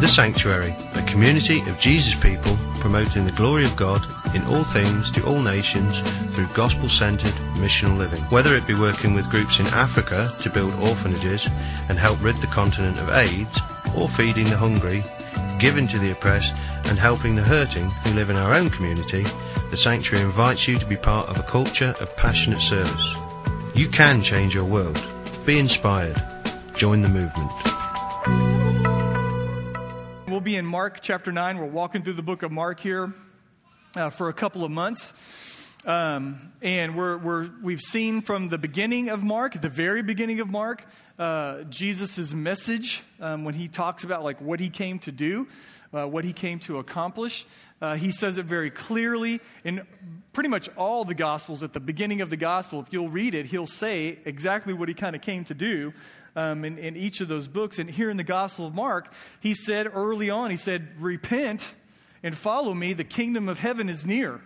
The Sanctuary, a community of Jesus people promoting the glory of God in all things to all nations through gospel centered missional living. Whether it be working with groups in Africa to build orphanages and help rid the continent of AIDS, or feeding the hungry, giving to the oppressed, and helping the hurting who live in our own community, the Sanctuary invites you to be part of a culture of passionate service. You can change your world. Be inspired. Join the movement. Be in Mark chapter 9. We're walking through the book of Mark here uh, for a couple of months. Um, and we're, we're, we've seen from the beginning of Mark, the very beginning of Mark, uh, Jesus' message um, when he talks about like what he came to do, uh, what he came to accomplish. Uh, he says it very clearly in pretty much all the Gospels. At the beginning of the Gospel, if you'll read it, he'll say exactly what he kind of came to do um, in, in each of those books. And here in the Gospel of Mark, he said early on, he said, Repent and follow me, the kingdom of heaven is near.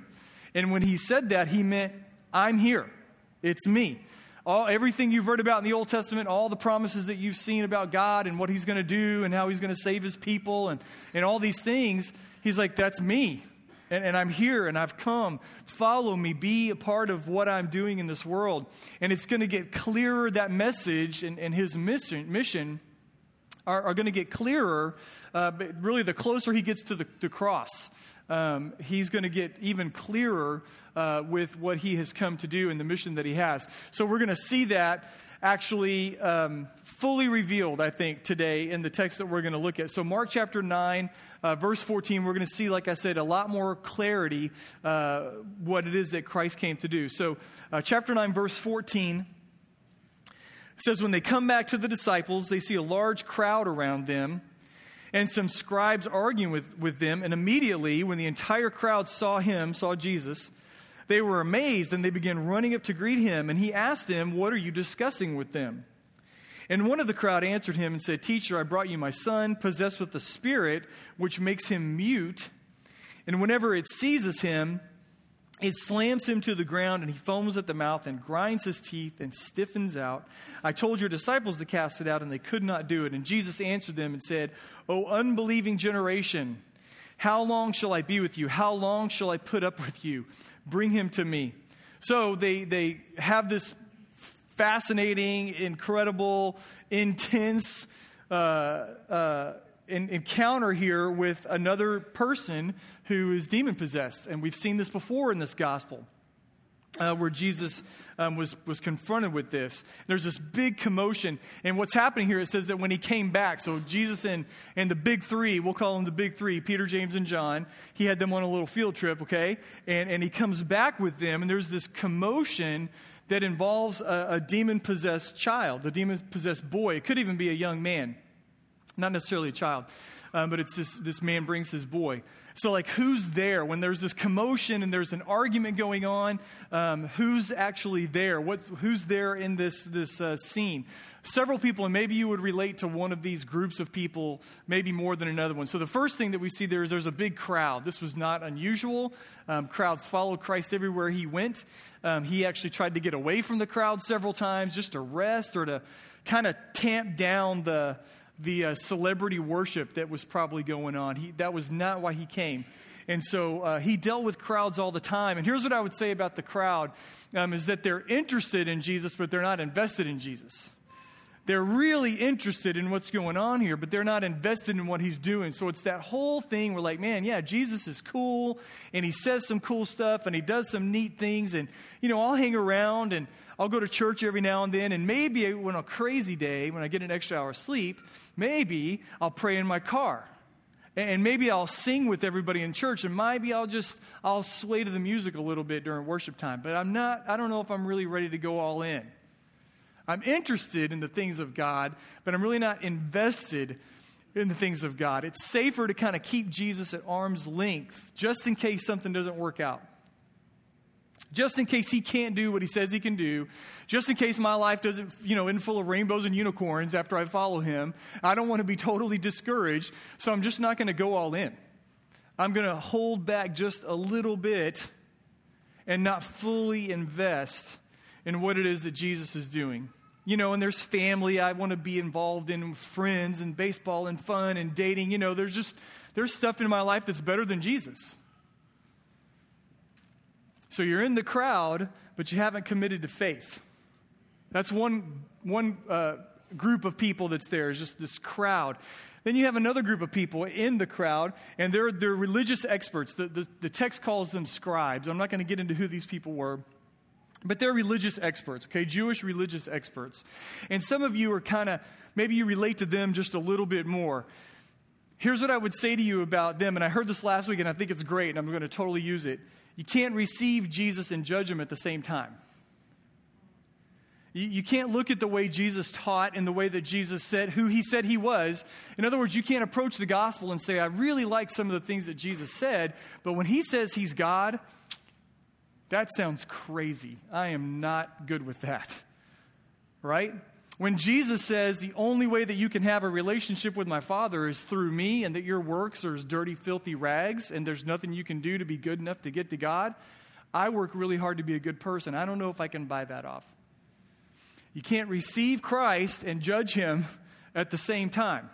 And when he said that, he meant, I'm here. It's me. All, everything you've read about in the Old Testament, all the promises that you've seen about God and what he's going to do and how he's going to save his people and, and all these things, he's like, that's me. And, and, I'm here and I've come. Follow me. Be a part of what I'm doing in this world. And it's going to get clearer, that message and, and his mission, mission are, are going to get clearer, uh, really, the closer he gets to the, the cross um, he's going to get even clearer uh, with what he has come to do and the mission that he has. So we're going to see that actually um, fully revealed, I think, today in the text that we're going to look at. So, Mark chapter 9, uh, verse 14, we're going to see, like I said, a lot more clarity uh, what it is that Christ came to do. So, uh, chapter 9, verse 14 says, When they come back to the disciples, they see a large crowd around them and some scribes arguing with, with them. And immediately, when the entire crowd saw him, saw Jesus, they were amazed and they began running up to greet him. And he asked them, What are you discussing with them? And one of the crowd answered him and said, Teacher, I brought you my son, possessed with the spirit, which makes him mute. And whenever it seizes him, it slams him to the ground and he foams at the mouth and grinds his teeth and stiffens out. I told your disciples to cast it out and they could not do it. And Jesus answered them and said, O unbelieving generation, how long shall I be with you? How long shall I put up with you? Bring him to me. So they, they have this fascinating, incredible, intense uh, uh, encounter here with another person who is demon possessed. And we've seen this before in this gospel. Uh, where Jesus um, was, was confronted with this. There's this big commotion. And what's happening here, it says that when he came back, so Jesus and, and the big three, we'll call them the big three, Peter, James, and John, he had them on a little field trip, okay? And, and he comes back with them, and there's this commotion that involves a, a demon possessed child, a demon possessed boy. It could even be a young man, not necessarily a child, um, but it's this, this man brings his boy. So, like, who's there when there's this commotion and there's an argument going on? Um, who's actually there? What's, who's there in this, this uh, scene? Several people, and maybe you would relate to one of these groups of people, maybe more than another one. So, the first thing that we see there is there's a big crowd. This was not unusual. Um, crowds followed Christ everywhere he went. Um, he actually tried to get away from the crowd several times just to rest or to kind of tamp down the the uh, celebrity worship that was probably going on. He, that was not why he came. And so uh, he dealt with crowds all the time. And here's what I would say about the crowd um, is that they're interested in Jesus, but they're not invested in Jesus. They're really interested in what's going on here, but they're not invested in what he's doing. So it's that whole thing where, like, man, yeah, Jesus is cool, and he says some cool stuff, and he does some neat things, and, you know, I'll hang around and I'll go to church every now and then, and maybe on a crazy day, when I get an extra hour of sleep, maybe I'll pray in my car. And maybe I'll sing with everybody in church, and maybe I'll just I'll sway to the music a little bit during worship time. But I'm not, I don't know if I'm really ready to go all in. I'm interested in the things of God, but I'm really not invested in the things of God. It's safer to kind of keep Jesus at arm's length just in case something doesn't work out. Just in case he can't do what he says he can do, just in case my life doesn't, you know, isn't full of rainbows and unicorns after I follow him, I don't want to be totally discouraged, so I'm just not going to go all in. I'm going to hold back just a little bit and not fully invest in what it is that Jesus is doing. You know, and there's family I want to be involved in, friends and baseball and fun and dating. You know, there's just, there's stuff in my life that's better than Jesus. So you're in the crowd, but you haven't committed to faith. That's one, one uh, group of people that's there, is just this crowd. Then you have another group of people in the crowd, and they're, they're religious experts. The, the, the text calls them scribes. I'm not going to get into who these people were. But they're religious experts, okay? Jewish religious experts. And some of you are kind of, maybe you relate to them just a little bit more. Here's what I would say to you about them, and I heard this last week, and I think it's great, and I'm going to totally use it. You can't receive Jesus and judge him at the same time. You, you can't look at the way Jesus taught and the way that Jesus said who he said he was. In other words, you can't approach the gospel and say, I really like some of the things that Jesus said, but when he says he's God, that sounds crazy. I am not good with that. Right? When Jesus says the only way that you can have a relationship with my Father is through me and that your works are as dirty, filthy rags and there's nothing you can do to be good enough to get to God, I work really hard to be a good person. I don't know if I can buy that off. You can't receive Christ and judge him at the same time.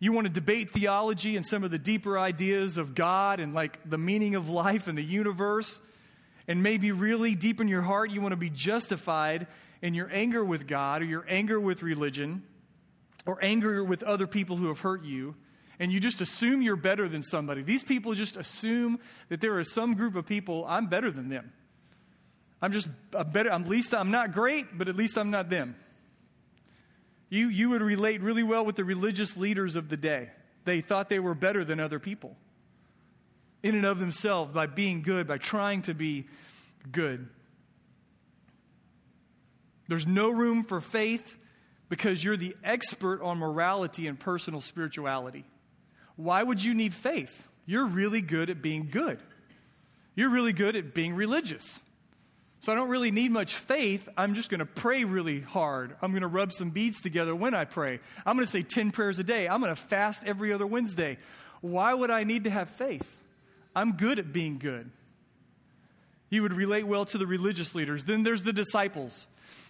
You want to debate theology and some of the deeper ideas of God and like the meaning of life and the universe. And maybe really deep in your heart, you want to be justified in your anger with God or your anger with religion or anger with other people who have hurt you. And you just assume you're better than somebody. These people just assume that there is some group of people, I'm better than them. I'm just a better, I'm least I'm not great, but at least I'm not them. You, you would relate really well with the religious leaders of the day. They thought they were better than other people in and of themselves by being good, by trying to be good. There's no room for faith because you're the expert on morality and personal spirituality. Why would you need faith? You're really good at being good. You're really good at being religious. So I don't really need much faith. I'm just going to pray really hard. I'm going to rub some beads together when I pray. I'm going to say 10 prayers a day. I'm going to fast every other Wednesday. Why would I need to have faith? I'm good at being good. You would relate well to the religious leaders. Then there's the disciples.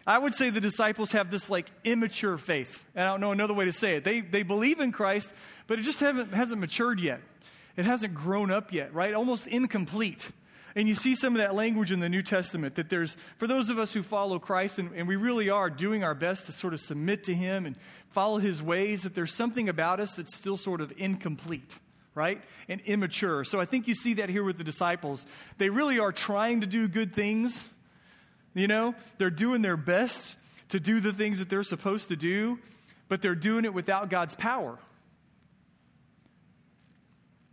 I would say the disciples have this like immature faith. And I don't know another way to say it. They, they believe in Christ, but it just hasn't matured yet. It hasn't grown up yet, right? Almost incomplete. And you see some of that language in the New Testament that there's, for those of us who follow Christ, and, and we really are doing our best to sort of submit to Him and follow His ways, that there's something about us that's still sort of incomplete right? And immature. So I think you see that here with the disciples. They really are trying to do good things. You know, they're doing their best to do the things that they're supposed to do, but they're doing it without God's power.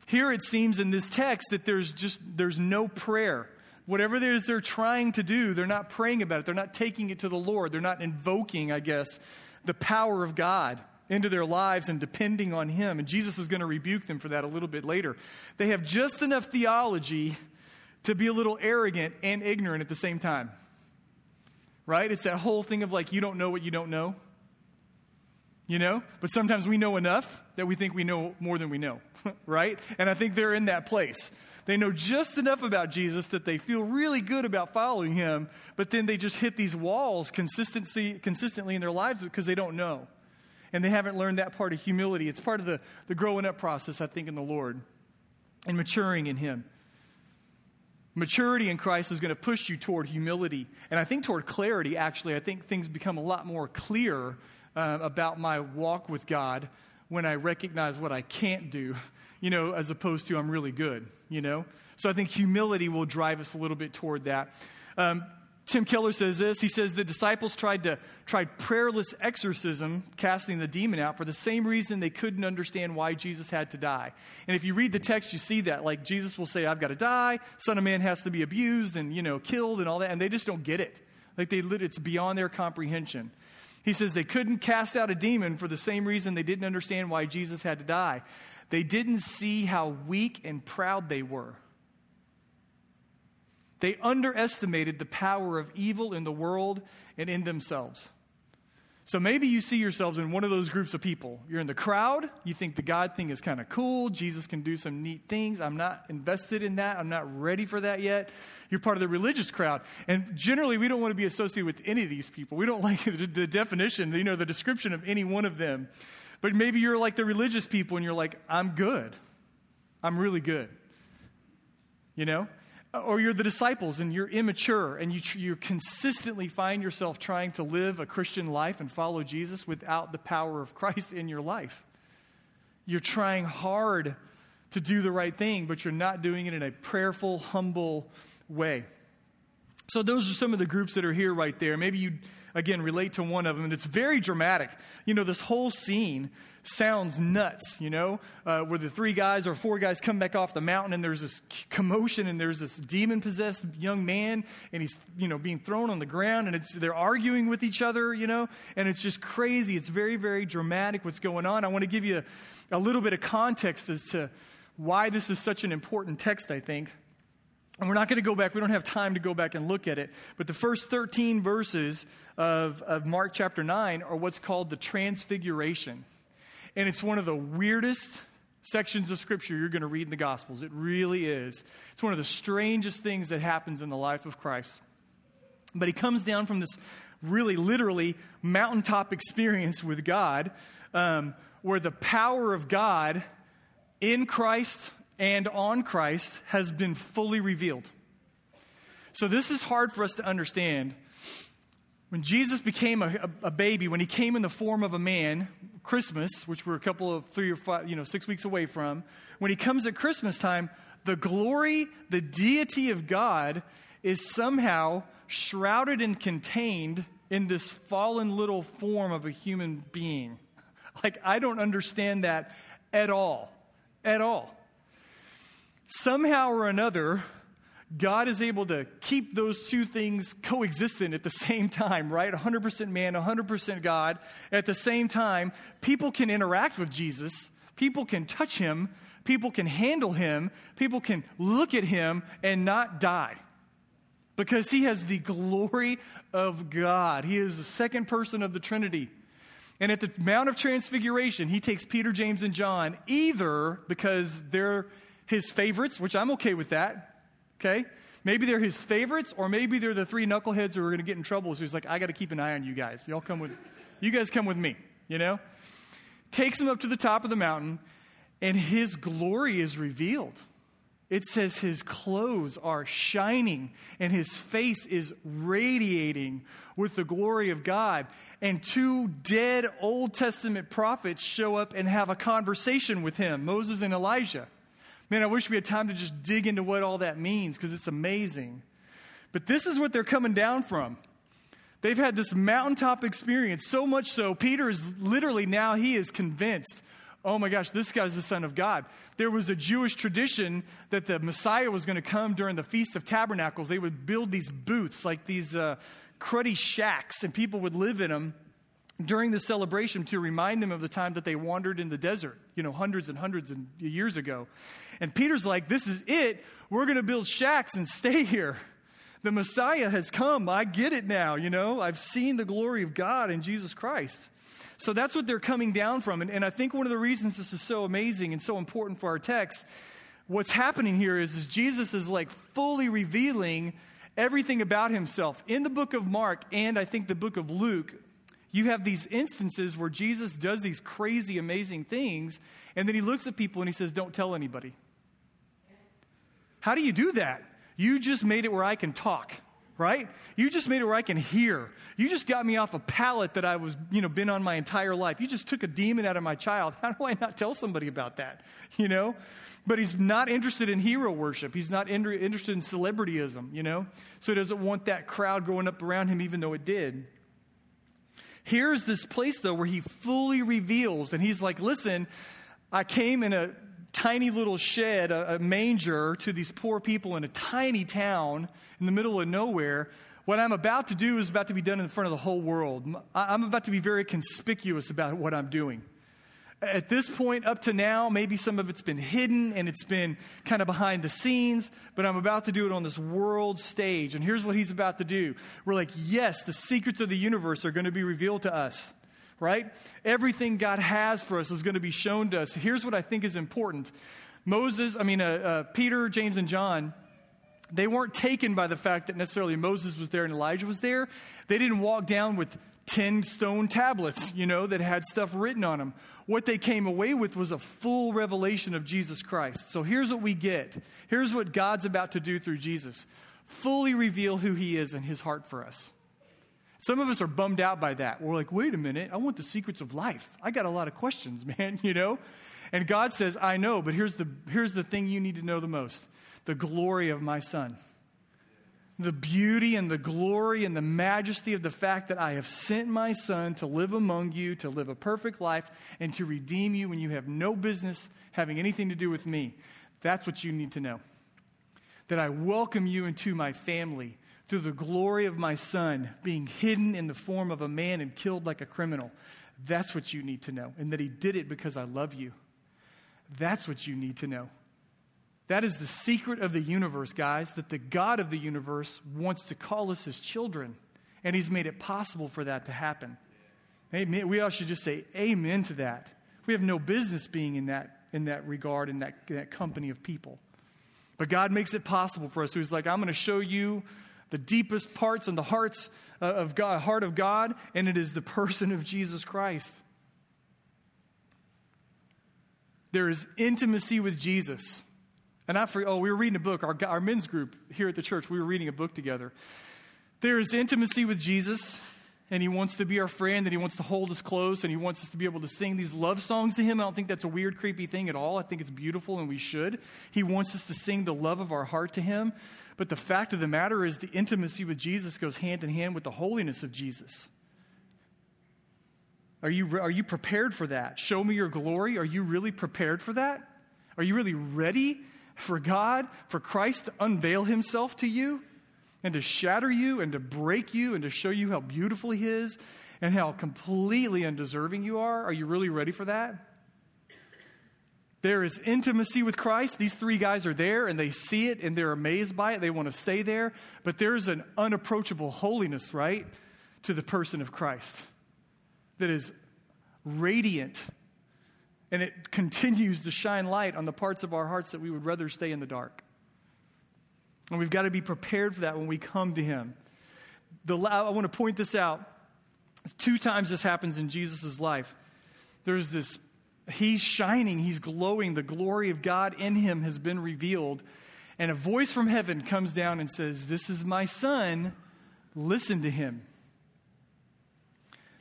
Here it seems in this text that there's just there's no prayer. Whatever it is they're trying to do, they're not praying about it. They're not taking it to the Lord. They're not invoking, I guess, the power of God into their lives and depending on Him. And Jesus is going to rebuke them for that a little bit later. They have just enough theology to be a little arrogant and ignorant at the same time. Right? It's that whole thing of like, you don't know what you don't know. You know? But sometimes we know enough that we think we know more than we know. right? And I think they're in that place. They know just enough about Jesus that they feel really good about following him, but then they just hit these walls consistency, consistently in their lives because they don't know. And they haven't learned that part of humility. It's part of the, the growing up process, I think, in the Lord and maturing in him. Maturity in Christ is going to push you toward humility. And I think toward clarity, actually. I think things become a lot more clear uh, about my walk with God when I recognize what I can't do, you know, as opposed to I'm really good, you know? So I think humility will drive us a little bit toward that. Um, Tim Keller says this. He says the disciples tried to tried prayerless exorcism, casting the demon out, for the same reason they couldn't understand why Jesus had to die. And if you read the text, you see that. Like Jesus will say, "I've got to die. Son of Man has to be abused and you know killed and all that," and they just don't get it. Like they, it's beyond their comprehension. He says they couldn't cast out a demon for the same reason they didn't understand why Jesus had to die. They didn't see how weak and proud they were. They underestimated the power of evil in the world and in themselves. So maybe you see yourselves in one of those groups of people. You're in the crowd, you think the God thing is kind of cool, Jesus can do some neat things. I'm not invested in that, I'm not ready for that yet. You're part of the religious crowd. And generally, we don't want to be associated with any of these people. We don't like the, the definition, you know, the description of any one of them. But maybe you're like the religious people and you're like, I'm good. I'm really good. You know? Or you're the disciples and you're immature and you, you consistently find yourself trying to live a Christian life and follow Jesus without the power of Christ in your life. You're trying hard to do the right thing, but you're not doing it in a prayerful, humble way. So, those are some of the groups that are here right there. Maybe you, again, relate to one of them, and it's very dramatic. You know, this whole scene sounds nuts, you know, uh, where the three guys or four guys come back off the mountain and there's this commotion and there's this demon possessed young man and he's, you know, being thrown on the ground and it's, they're arguing with each other, you know, and it's just crazy. It's very, very dramatic what's going on. I want to give you a, a little bit of context as to why this is such an important text, I think. And we're not going to go back, we don't have time to go back and look at it. But the first 13 verses of, of Mark chapter 9 are what's called the Transfiguration. And it's one of the weirdest sections of scripture you're going to read in the Gospels. It really is. It's one of the strangest things that happens in the life of Christ. But he comes down from this really literally mountaintop experience with God um, where the power of God in Christ and on Christ has been fully revealed. So, this is hard for us to understand. When Jesus became a, a, baby, when he came in the form of a man, Christmas, which we're a couple of three or five, you know, six weeks away from, when he comes at Christmas time, the glory, the deity of God is somehow shrouded and contained in this fallen little form of a human being. Like, I don't understand that at all. At all. Somehow or another, God is able to keep those two things coexistent at the same time, right? 100% man, 100% God. At the same time, people can interact with Jesus, people can touch him, people can handle him, people can look at him and not die. Because he has the glory of God. He is the second person of the Trinity. And at the Mount of Transfiguration, he takes Peter, James, and John either because they're his favorites, which I'm okay with that okay? Maybe they're his favorites, or maybe they're the three knuckleheads who are going to get in trouble. So he's like, I got to keep an eye on you guys. Y'all come with, you guys come with me, you know? Takes him up to the top of the mountain, and his glory is revealed. It says his clothes are shining and his face is radiating with the glory of God. And two dead Old Testament prophets show up and have a conversation with him Moses and Elijah. Man, I wish we had time to just dig into what all that means because it's amazing. But this is what they're coming down from. They've had this mountaintop experience, so much so, Peter is literally now, he is convinced oh my gosh, this guy's the Son of God. There was a Jewish tradition that the Messiah was going to come during the Feast of Tabernacles. They would build these booths, like these uh, cruddy shacks, and people would live in them during the celebration to remind them of the time that they wandered in the desert, you know, hundreds and hundreds of years ago. And Peter's like, This is it. We're going to build shacks and stay here. The Messiah has come. I get it now, you know. I've seen the glory of God in Jesus Christ. So that's what they're coming down from. And, and I think one of the reasons this is so amazing and so important for our text, what's happening here is, is Jesus is like fully revealing everything about himself. In the book of Mark and I think the book of Luke, you have these instances where Jesus does these crazy, amazing things, and then he looks at people and he says, Don't tell anybody. How do you do that? You just made it where I can talk, right? You just made it where I can hear. You just got me off a pallet that I was, you know, been on my entire life. You just took a demon out of my child. How do I not tell somebody about that? You know? But he's not interested in hero worship. He's not in, interested in celebrityism, you know? So he doesn't want that crowd growing up around him, even though it did. Here's this place, though, where he fully reveals, and he's like, Listen, I came in a tiny little shed, a, a manger, to these poor people in a tiny town in the middle of nowhere. What I'm about to do is about to be done in front of the whole world. I'm about to be very conspicuous about what I'm doing. At this point, up to now, maybe some of it's been hidden and it's been kind of behind the scenes, but I'm about to do it on this world stage. And here's what he's about to do. We're like, yes, the secrets of the universe are going to be revealed to us, right? Everything God has for us is going to be shown to us. Here's what I think is important Moses, I mean, uh, uh, Peter, James, and John, they weren't taken by the fact that necessarily Moses was there and Elijah was there. They didn't walk down with 10 stone tablets, you know, that had stuff written on them. What they came away with was a full revelation of Jesus Christ. So here's what we get. Here's what God's about to do through Jesus fully reveal who he is and his heart for us. Some of us are bummed out by that. We're like, wait a minute, I want the secrets of life. I got a lot of questions, man, you know? And God says, I know, but here's the, here's the thing you need to know the most the glory of my son the beauty and the glory and the majesty of the fact that I have sent my son to live among you, to live a perfect life, and to redeem you when you have no business having anything to do with me. That's what you need to know. That I welcome you into my family through the glory of my son being hidden in the form of a man and killed like a criminal. That's what you need to know. And that he did it because I love you. That's what you need to know. That is the secret of the universe, guys, that the God of the universe wants to call us his children. And he's made it possible for that to happen. Amen. We all should just say amen to that. We have no business being in that, in that regard, in that, in that company of people. But God makes it possible for us. So he's like, I'm going to show you the deepest parts and the hearts uh, of God, heart of God, and it is the person of Jesus Christ. There is intimacy with Jesus. And I oh, we were reading a book, our, our men's group here at the church, we were reading a book together. There is intimacy with Jesus, and he wants to be our friend, and he wants to hold us close, and he wants us to be able to sing these love songs to him. I don't think that's a weird, creepy thing at all. I think it's beautiful, and we should. He wants us to sing the love of our heart to him. But the fact of the matter is, the intimacy with Jesus goes hand in hand with the holiness of Jesus. Are you, are you prepared for that? Show me your glory. Are you really prepared for that? Are you really ready for God, for Christ to unveil himself to you and to shatter you and to break you and to show you how beautiful he is and how completely undeserving you are? Are you really ready for that? There is intimacy with Christ. These three guys are there and they see it and they're amazed by it. They want to stay there. But there's an unapproachable holiness, right, to the person of Christ that is radiant and it continues to shine light on the parts of our hearts that we would rather stay in the dark. And we've got to be prepared for that when we come to Him. The, I want to point this out. Two times this happens in Jesus' life. There's this, He's shining, He's glowing, the glory of God in Him has been revealed. And a voice from heaven comes down and says, This is my Son, listen to Him.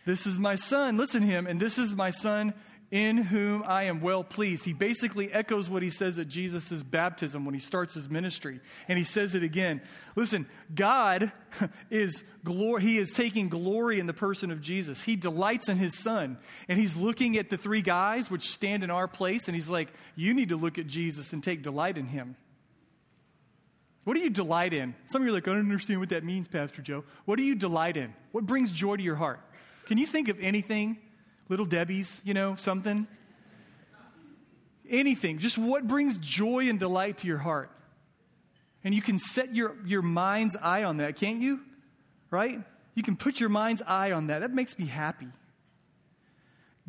This is my Son, listen to Him, and this is my Son in whom I am well pleased. He basically echoes what he says at Jesus' baptism when he starts his ministry. And he says it again. Listen, God is glory, he is taking glory in the person of Jesus. He delights in his son. And he's looking at the three guys which stand in our place, and he's like, You need to look at Jesus and take delight in him. What do you delight in? Some of you are like, I don't understand what that means, Pastor Joe. What do you delight in? What brings joy to your heart? Can you think of anything Little Debbie's, you know, something. Anything. Just what brings joy and delight to your heart. And you can set your, your mind's eye on that, can't you? Right? You can put your mind's eye on that. That makes me happy.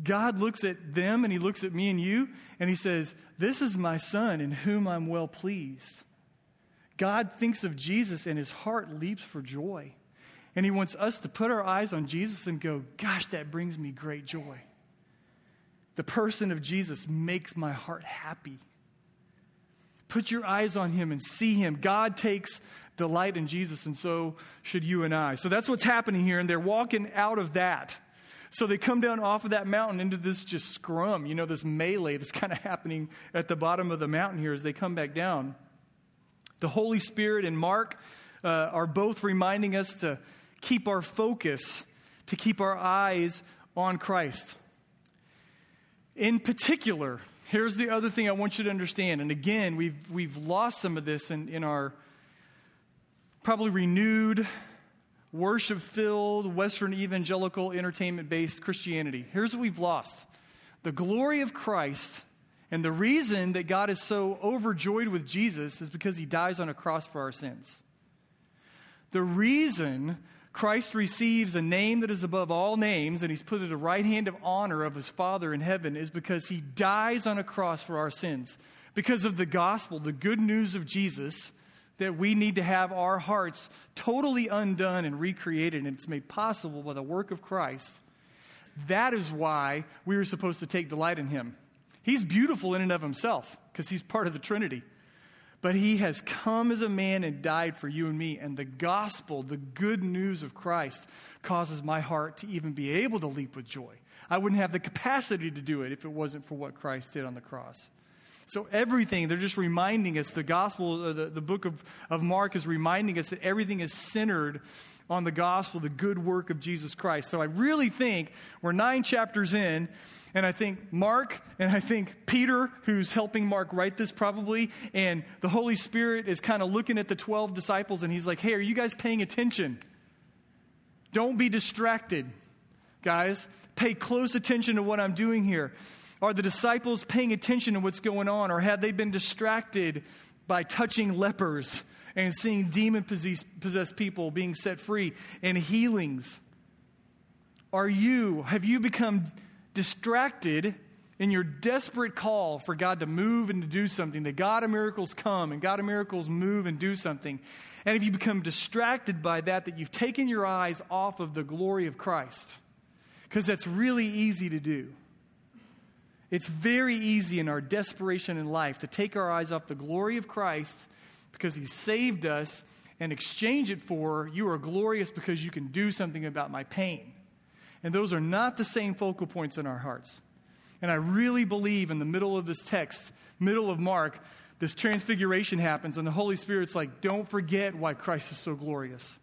God looks at them and he looks at me and you and he says, This is my son in whom I'm well pleased. God thinks of Jesus and his heart leaps for joy. And he wants us to put our eyes on Jesus and go, gosh, that brings me great joy. The person of Jesus makes my heart happy. Put your eyes on him and see him. God takes delight in Jesus, and so should you and I. So that's what's happening here, and they're walking out of that. So they come down off of that mountain into this just scrum, you know, this melee that's kind of happening at the bottom of the mountain here as they come back down. The Holy Spirit and Mark uh, are both reminding us to keep our focus, to keep our eyes on Christ. In particular, here's the other thing I want you to understand. And again, we've, we've lost some of this in, in our probably renewed, worship filled, Western evangelical, entertainment based Christianity. Here's what we've lost The glory of Christ and the reason that God is so overjoyed with Jesus is because he dies on a cross for our sins. The reason Christ receives a name that is above all names and he's put at the right hand of honor of his Father in heaven is because he dies on a cross for our sins. Because of the gospel, the good news of Jesus, that we need to have our hearts totally undone and recreated, and it's made possible by the work of Christ. That is why we are supposed to take delight in him. He's beautiful in and of himself because he's part of the Trinity. But he has come as a man and died for you and me. And the gospel, the good news of Christ, causes my heart to even be able to leap with joy. I wouldn't have the capacity to do it if it wasn't for what Christ did on the cross. So, everything, they're just reminding us, the gospel, uh, the, the book of, of Mark is reminding us that everything is centered on the gospel, the good work of Jesus Christ. So, I really think we're nine chapters in, and I think Mark, and I think Peter, who's helping Mark write this probably, and the Holy Spirit is kind of looking at the 12 disciples and he's like, hey, are you guys paying attention? Don't be distracted, guys. Pay close attention to what I'm doing here. Are the disciples paying attention to what's going on, or have they been distracted by touching lepers and seeing demon possessed people being set free and healings? Are you, have you become distracted in your desperate call for God to move and to do something, that God of miracles come and God of miracles move and do something. And if you become distracted by that, that you've taken your eyes off of the glory of Christ, because that's really easy to do. It's very easy in our desperation in life to take our eyes off the glory of Christ because He saved us and exchange it for, you are glorious because you can do something about my pain. And those are not the same focal points in our hearts. And I really believe in the middle of this text, middle of Mark, this transfiguration happens, and the Holy Spirit's like, don't forget why Christ is so glorious.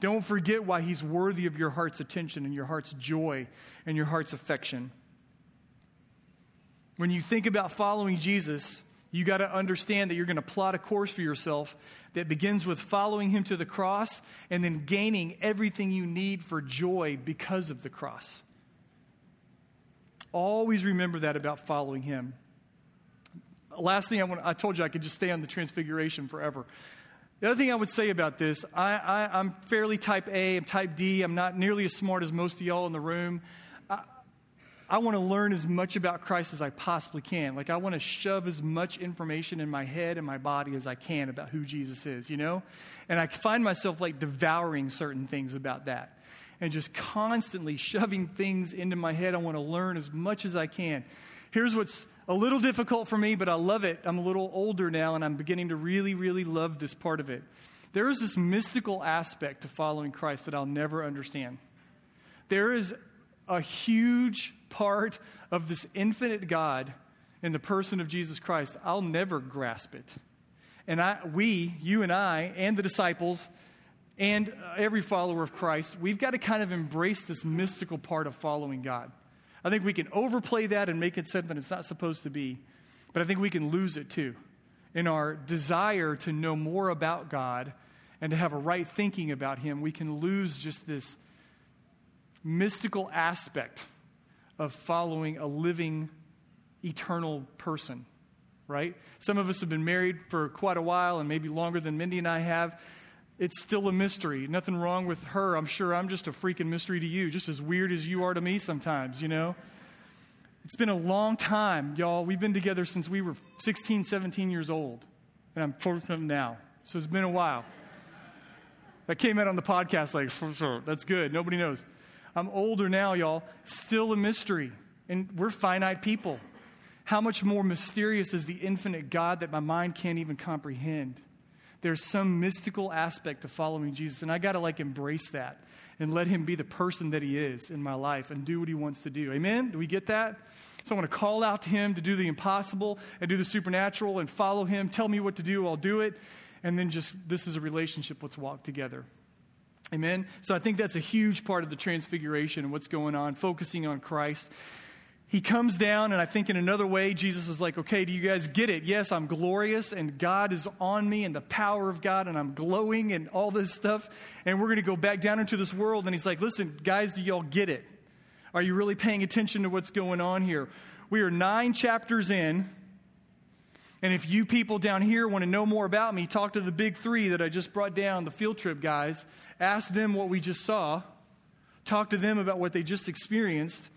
Don't forget why he's worthy of your heart's attention and your heart's joy and your heart's affection. When you think about following Jesus, you got to understand that you're going to plot a course for yourself that begins with following him to the cross and then gaining everything you need for joy because of the cross. Always remember that about following him. Last thing I want, I told you I could just stay on the transfiguration forever. The other thing I would say about this, I, I, I'm fairly type A, I'm type D, I'm not nearly as smart as most of y'all in the room. I want to learn as much about Christ as I possibly can. Like, I want to shove as much information in my head and my body as I can about who Jesus is, you know? And I find myself like devouring certain things about that and just constantly shoving things into my head. I want to learn as much as I can. Here's what's a little difficult for me, but I love it. I'm a little older now, and I'm beginning to really, really love this part of it. There is this mystical aspect to following Christ that I'll never understand. There is a huge part of this infinite God in the person of Jesus Christ, I'll never grasp it. And I, we, you and I, and the disciples, and uh, every follower of Christ, we've got to kind of embrace this mystical part of following God. I think we can overplay that and make it something it's not supposed to be, but I think we can lose it too in our desire to know more about God and to have a right thinking about Him. We can lose just this mystical aspect of following a living, eternal person, right? Some of us have been married for quite a while and maybe longer than Mindy and I have. It's still a mystery. Nothing wrong with her. I'm sure I'm just a freaking mystery to you, just as weird as you are to me sometimes, you know? It's been a long time, y'all. We've been together since we were 16, 17 years old. And I'm 47 now. So it's been a while. That came out on the podcast like, for sure. That's good. Nobody knows. I'm older now, y'all, still a mystery. And we're finite people. How much more mysterious is the infinite God that my mind can't even comprehend? There's some mystical aspect to following Jesus, and I got to like embrace that and let him be the person that he is in my life and do what he wants to do. Amen? Do we get that? So I want to call out to him to do the impossible and do the supernatural and follow him. Tell me what to do, I'll do it. And then just, this is a relationship, let's walk together. Amen? So I think that's a huge part of the transfiguration and what's going on, focusing on Christ. He comes down, and I think in another way, Jesus is like, okay, do you guys get it? Yes, I'm glorious, and God is on me, and the power of God, and I'm glowing, and all this stuff. And we're going to go back down into this world. And he's like, listen, guys, do y'all get it? Are you really paying attention to what's going on here? We are nine chapters in. And if you people down here want to know more about me, talk to the big three that I just brought down, the field trip guys. Ask them what we just saw. Talk to them about what they just experienced.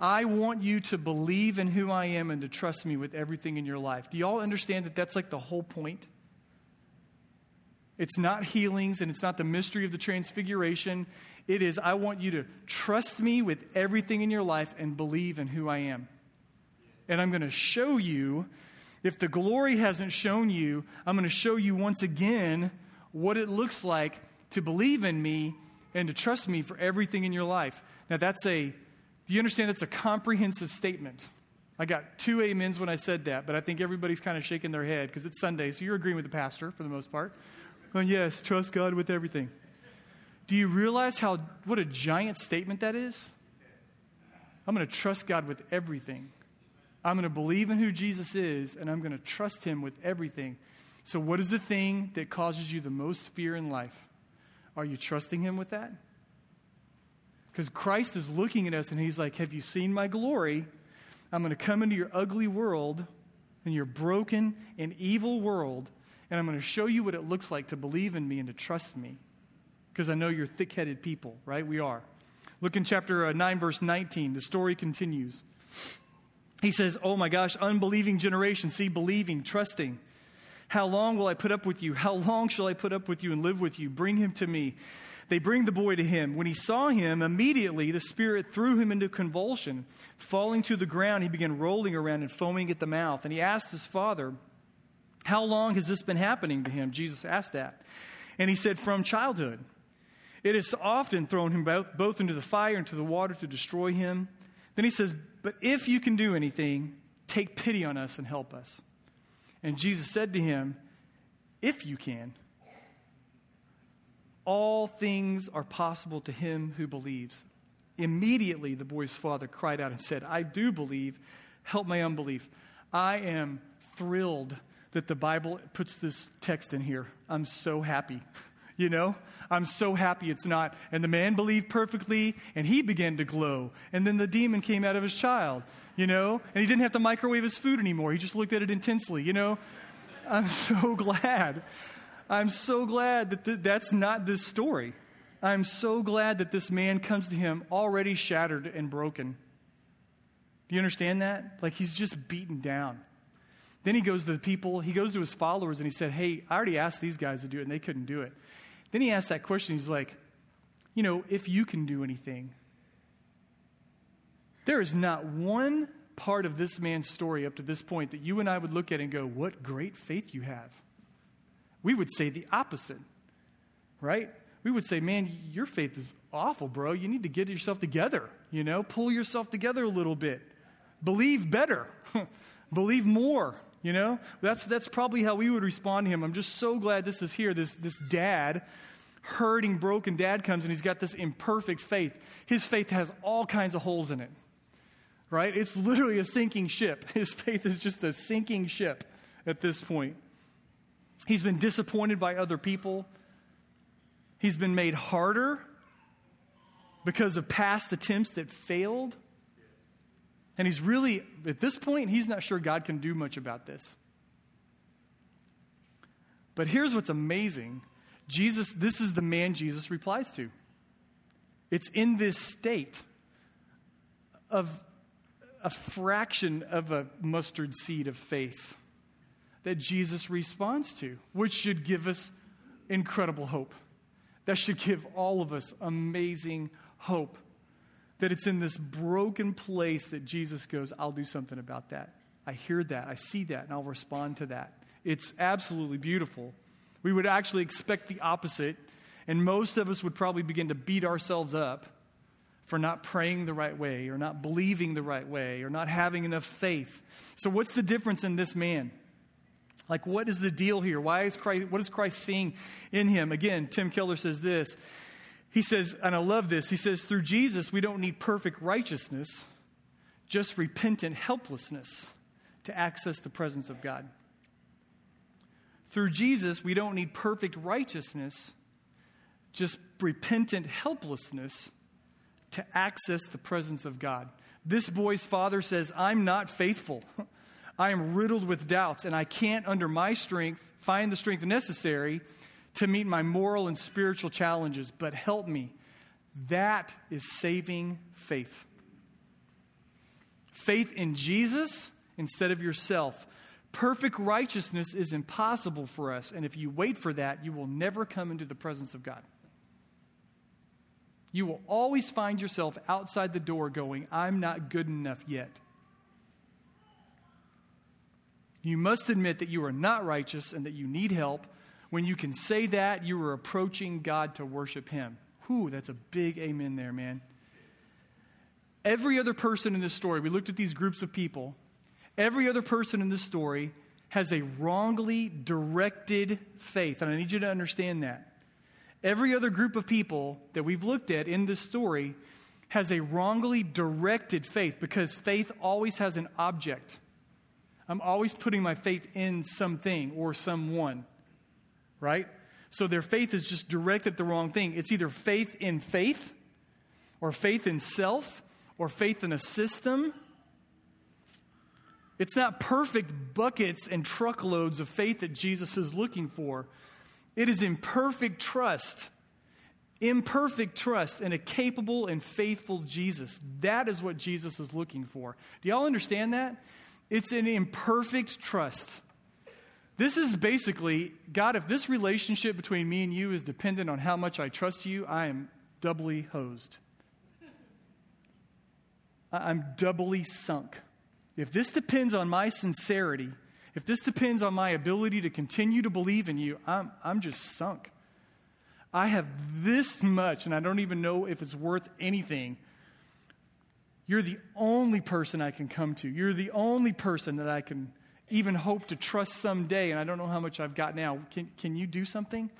I want you to believe in who I am and to trust me with everything in your life. Do y'all understand that that's like the whole point? It's not healings and it's not the mystery of the transfiguration. It is, I want you to trust me with everything in your life and believe in who I am. And I'm going to show you, if the glory hasn't shown you, I'm going to show you once again what it looks like to believe in me and to trust me for everything in your life. Now, that's a, do you understand that's a comprehensive statement? I got two amens when I said that, but I think everybody's kind of shaking their head because it's Sunday, so you're agreeing with the pastor for the most part. Oh, yes, trust God with everything. Do you realize how what a giant statement that is? I'm going to trust God with everything. I'm going to believe in who Jesus is and I'm going to trust him with everything. So what is the thing that causes you the most fear in life? Are you trusting him with that? Because Christ is looking at us and he's like, "Have you seen my glory? I'm going to come into your ugly world and your broken and evil world and I'm going to show you what it looks like to believe in me and to trust me because I know you're thick headed people, right? We are. Look in chapter uh, 9, verse 19. The story continues. He says, Oh my gosh, unbelieving generation, see, believing, trusting. How long will I put up with you? How long shall I put up with you and live with you? Bring him to me. They bring the boy to him. When he saw him, immediately the Spirit threw him into convulsion. Falling to the ground, he began rolling around and foaming at the mouth. And he asked his father, How long has this been happening to him? Jesus asked that. And he said, From childhood. It has often thrown him both, both into the fire and to the water to destroy him. Then he says, But if you can do anything, take pity on us and help us. And Jesus said to him, If you can, all things are possible to him who believes. Immediately, the boy's father cried out and said, I do believe. Help my unbelief. I am thrilled that the Bible puts this text in here. I'm so happy. You know, I'm so happy it's not. And the man believed perfectly, and he began to glow. And then the demon came out of his child, you know, and he didn't have to microwave his food anymore. He just looked at it intensely, you know. I'm so glad. I'm so glad that th- that's not this story. I'm so glad that this man comes to him already shattered and broken. Do you understand that? Like he's just beaten down. Then he goes to the people, he goes to his followers, and he said, Hey, I already asked these guys to do it, and they couldn't do it. Then he asked that question. He's like, you know, if you can do anything. There is not one part of this man's story up to this point that you and I would look at and go, what great faith you have. We would say the opposite, right? We would say, man, your faith is awful, bro. You need to get yourself together, you know, pull yourself together a little bit. Believe better, believe more. You know, that's, that's probably how we would respond to him. I'm just so glad this is here. This, this dad, hurting, broken dad comes and he's got this imperfect faith. His faith has all kinds of holes in it, right? It's literally a sinking ship. His faith is just a sinking ship at this point. He's been disappointed by other people, he's been made harder because of past attempts that failed. And he's really, at this point, he's not sure God can do much about this. But here's what's amazing Jesus, this is the man Jesus replies to. It's in this state of a fraction of a mustard seed of faith that Jesus responds to, which should give us incredible hope. That should give all of us amazing hope that it's in this broken place that Jesus goes, I'll do something about that. I hear that, I see that, and I'll respond to that. It's absolutely beautiful. We would actually expect the opposite, and most of us would probably begin to beat ourselves up for not praying the right way, or not believing the right way, or not having enough faith. So, what's the difference in this man? Like, what is the deal here? Why is Christ, what is Christ seeing in him? Again, Tim Keller says this he says, and I love this, he says, through Jesus, we don't need perfect righteousness, just repentant helplessness to access the presence of God. Through Jesus, we don't need perfect righteousness, just repentant helplessness to access the presence of God. This boy's father says, I'm not faithful. I am riddled with doubts, and I can't, under my strength, find the strength necessary to meet my moral and spiritual challenges, but help me. That is saving faith. Faith in Jesus instead of yourself. Perfect righteousness is impossible for us, and if you wait for that, you will never come into the presence of God. You will always find yourself outside the door going, I'm not good enough yet. You must admit that you are not righteous and that you need help. When you can say that, you are approaching God to worship Him. Whew, that's a big amen there, man. Every other person in this story, we looked at these groups of people, every other person in this story has a wrongly directed faith. And I need you to understand that. Every other group of people that we've looked at in this story has a wrongly directed faith because faith always has an object. I'm always putting my faith in something or someone, right? So their faith is just directed the wrong thing. It's either faith in faith, or faith in self, or faith in a system. It's not perfect buckets and truckloads of faith that Jesus is looking for. It is imperfect trust, imperfect trust in a capable and faithful Jesus. That is what Jesus is looking for. Do y'all understand that? It's an imperfect trust. This is basically God, if this relationship between me and you is dependent on how much I trust you, I am doubly hosed. I'm doubly sunk. If this depends on my sincerity, if this depends on my ability to continue to believe in you, I'm, I'm just sunk. I have this much, and I don't even know if it's worth anything. You're the only person I can come to. You're the only person that I can even hope to trust someday, and I don't know how much I've got now. Can, can you do something?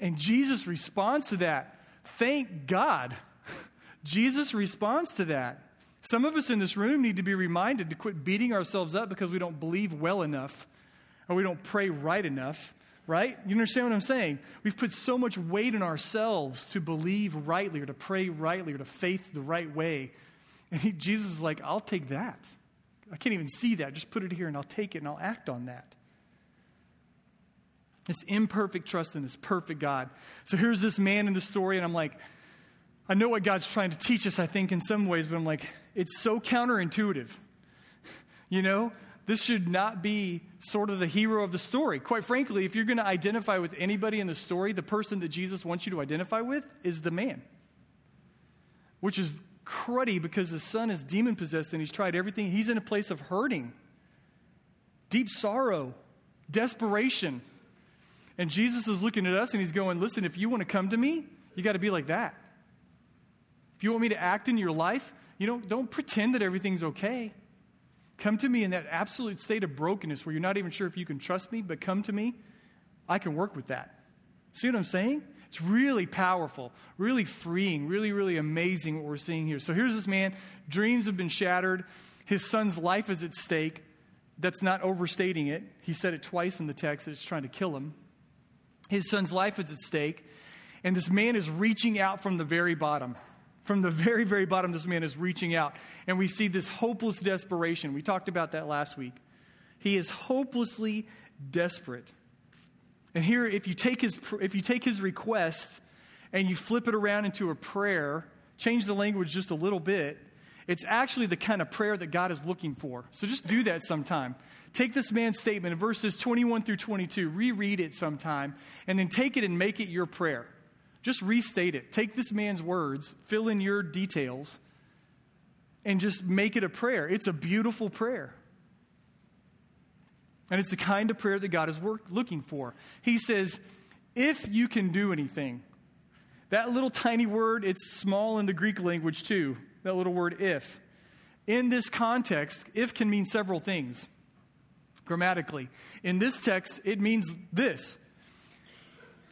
And Jesus responds to that. Thank God. Jesus responds to that. Some of us in this room need to be reminded to quit beating ourselves up because we don't believe well enough or we don't pray right enough, right? You understand what I'm saying? We've put so much weight in ourselves to believe rightly or to pray rightly or to faith the right way. And he, Jesus is like, I'll take that. I can't even see that. Just put it here and I'll take it and I'll act on that. This imperfect trust in this perfect God. So here's this man in the story, and I'm like, I know what God's trying to teach us, I think, in some ways, but I'm like, it's so counterintuitive. You know, this should not be sort of the hero of the story. Quite frankly, if you're going to identify with anybody in the story, the person that Jesus wants you to identify with is the man, which is cruddy because the son is demon possessed and he's tried everything. He's in a place of hurting, deep sorrow, desperation. And Jesus is looking at us and he's going, Listen, if you want to come to me, you got to be like that. If you want me to act in your life, you know, don't pretend that everything's okay. Come to me in that absolute state of brokenness where you're not even sure if you can trust me, but come to me. I can work with that. See what I'm saying? It's really powerful, really freeing, really, really amazing what we're seeing here. So here's this man, dreams have been shattered. His son's life is at stake. That's not overstating it. He said it twice in the text that it's trying to kill him. His son's life is at stake. And this man is reaching out from the very bottom. From the very, very bottom, this man is reaching out. And we see this hopeless desperation. We talked about that last week. He is hopelessly desperate. And here, if you take his, if you take his request and you flip it around into a prayer, change the language just a little bit, it's actually the kind of prayer that God is looking for. So just do that sometime. Take this man's statement in verses 21 through 22, reread it sometime, and then take it and make it your prayer. Just restate it. Take this man's words, fill in your details, and just make it a prayer. It's a beautiful prayer. And it's the kind of prayer that God is work, looking for. He says, if you can do anything. That little tiny word, it's small in the Greek language too. That little word, if. In this context, if can mean several things grammatically. In this text, it means this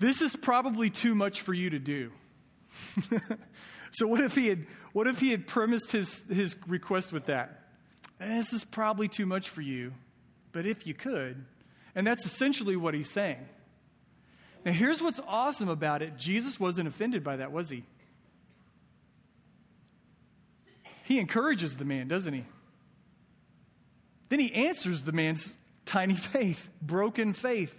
this is probably too much for you to do. so what if he had what if he had premised his, his request with that? Eh, this is probably too much for you, but if you could. And that's essentially what he's saying. Now here's what's awesome about it. Jesus wasn't offended by that, was he? he encourages the man, doesn't he? Then he answers the man's tiny faith, broken faith,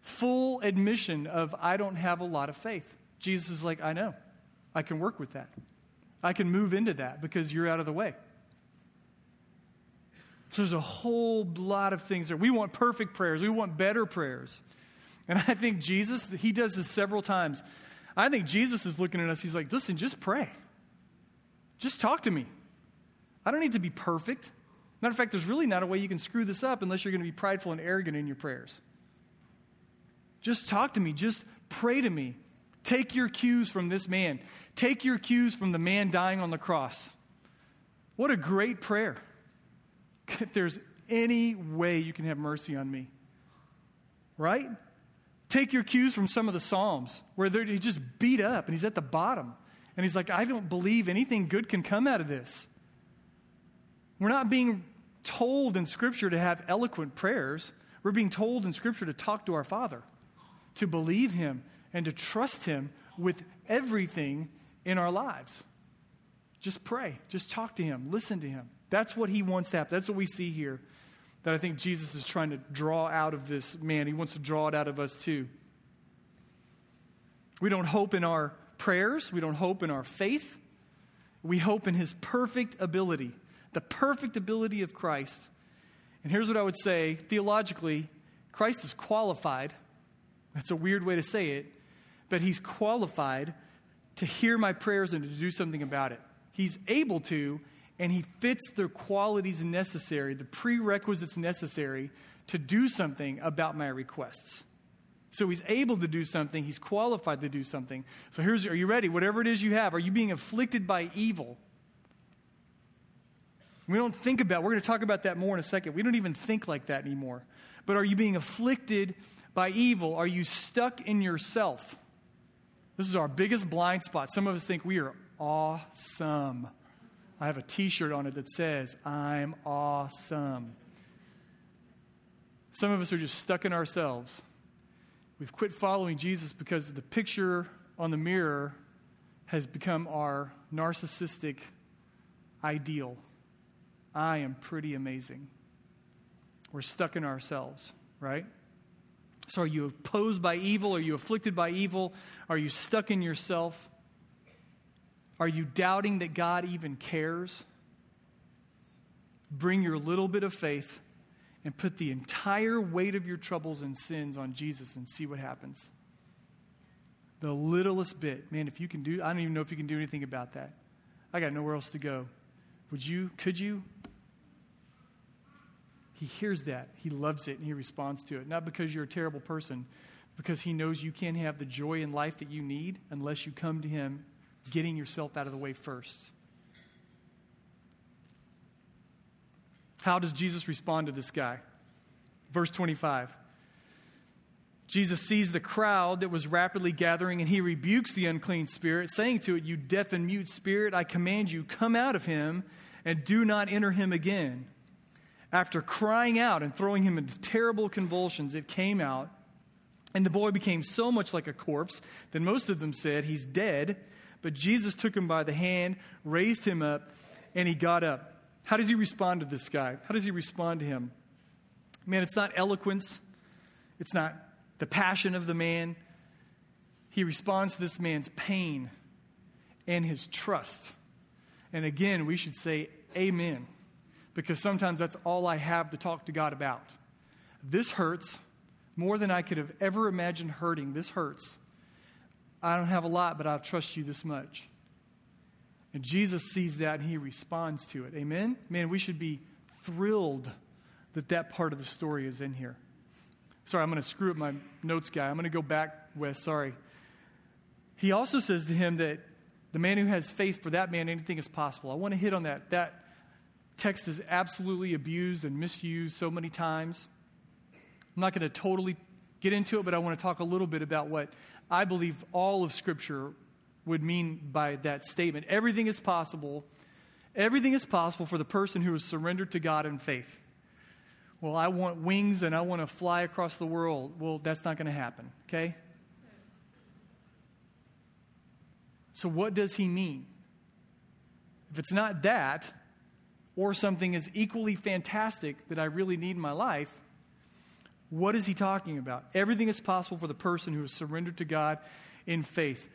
full admission of, I don't have a lot of faith. Jesus is like, I know. I can work with that. I can move into that because you're out of the way. So there's a whole lot of things there. We want perfect prayers, we want better prayers. And I think Jesus, he does this several times. I think Jesus is looking at us, he's like, listen, just pray. Just talk to me. I don't need to be perfect. Matter of fact, there's really not a way you can screw this up unless you're going to be prideful and arrogant in your prayers. Just talk to me. Just pray to me. Take your cues from this man. Take your cues from the man dying on the cross. What a great prayer. If there's any way you can have mercy on me, right? Take your cues from some of the Psalms where he's just beat up and he's at the bottom. And he's like, I don't believe anything good can come out of this. We're not being told in Scripture to have eloquent prayers. We're being told in Scripture to talk to our Father, to believe Him, and to trust Him with everything in our lives. Just pray. Just talk to Him. Listen to Him. That's what He wants to happen. That's what we see here that I think Jesus is trying to draw out of this man. He wants to draw it out of us too. We don't hope in our prayers, we don't hope in our faith. We hope in His perfect ability the perfect ability of Christ. And here's what I would say theologically Christ is qualified. That's a weird way to say it, but he's qualified to hear my prayers and to do something about it. He's able to, and he fits the qualities necessary, the prerequisites necessary to do something about my requests. So he's able to do something, he's qualified to do something. So here's are you ready? Whatever it is you have, are you being afflicted by evil? We don't think about, we're going to talk about that more in a second. We don't even think like that anymore. But are you being afflicted by evil? Are you stuck in yourself? This is our biggest blind spot. Some of us think we are awesome. I have a t shirt on it that says, I'm awesome. Some of us are just stuck in ourselves. We've quit following Jesus because the picture on the mirror has become our narcissistic ideal. I am pretty amazing. We're stuck in ourselves, right? So, are you opposed by evil? Are you afflicted by evil? Are you stuck in yourself? Are you doubting that God even cares? Bring your little bit of faith and put the entire weight of your troubles and sins on Jesus and see what happens. The littlest bit. Man, if you can do, I don't even know if you can do anything about that. I got nowhere else to go. Would you, could you? He hears that. He loves it and he responds to it. Not because you're a terrible person, because he knows you can't have the joy in life that you need unless you come to him getting yourself out of the way first. How does Jesus respond to this guy? Verse 25. Jesus sees the crowd that was rapidly gathering and he rebukes the unclean spirit, saying to it, You deaf and mute spirit, I command you, come out of him and do not enter him again. After crying out and throwing him into terrible convulsions, it came out, and the boy became so much like a corpse that most of them said, He's dead. But Jesus took him by the hand, raised him up, and he got up. How does he respond to this guy? How does he respond to him? Man, it's not eloquence, it's not the passion of the man. He responds to this man's pain and his trust. And again, we should say, Amen because sometimes that's all I have to talk to God about. This hurts more than I could have ever imagined hurting. This hurts. I don't have a lot, but I trust you this much. And Jesus sees that and he responds to it. Amen? Man, we should be thrilled that that part of the story is in here. Sorry, I'm going to screw up my notes guy. I'm going to go back, Wes. Sorry. He also says to him that the man who has faith for that man, anything is possible. I want to hit on that. That text is absolutely abused and misused so many times. I'm not going to totally get into it, but I want to talk a little bit about what I believe all of Scripture would mean by that statement. Everything is possible. Everything is possible for the person who is surrendered to God in faith. Well, I want wings and I want to fly across the world. Well, that's not going to happen, okay? So, what does he mean? if it's not that, or something is equally fantastic that I really need in my life, what is he talking about? Everything is possible for the person who is surrendered to God in faith.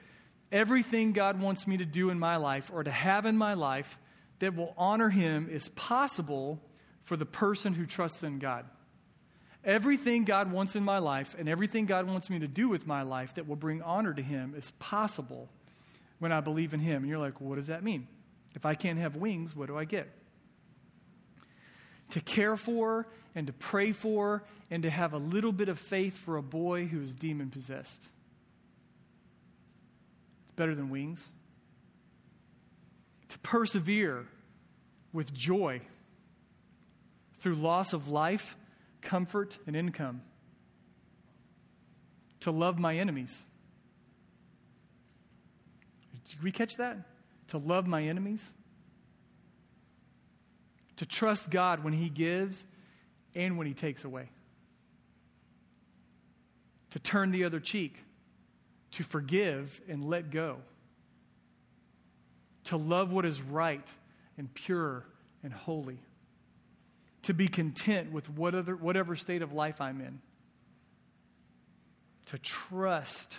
Everything God wants me to do in my life or to have in my life that will honor him is possible for the person who trusts in God. Everything God wants in my life and everything God wants me to do with my life that will bring honor to him is possible when I believe in him. And you're like, what does that mean? If I can't have wings, what do I get? To care for and to pray for and to have a little bit of faith for a boy who is demon possessed. It's better than wings. To persevere with joy through loss of life, comfort, and income. To love my enemies. Did we catch that? To love my enemies? To trust God when He gives and when He takes away. To turn the other cheek. To forgive and let go. To love what is right and pure and holy. To be content with whatever, whatever state of life I'm in. To trust.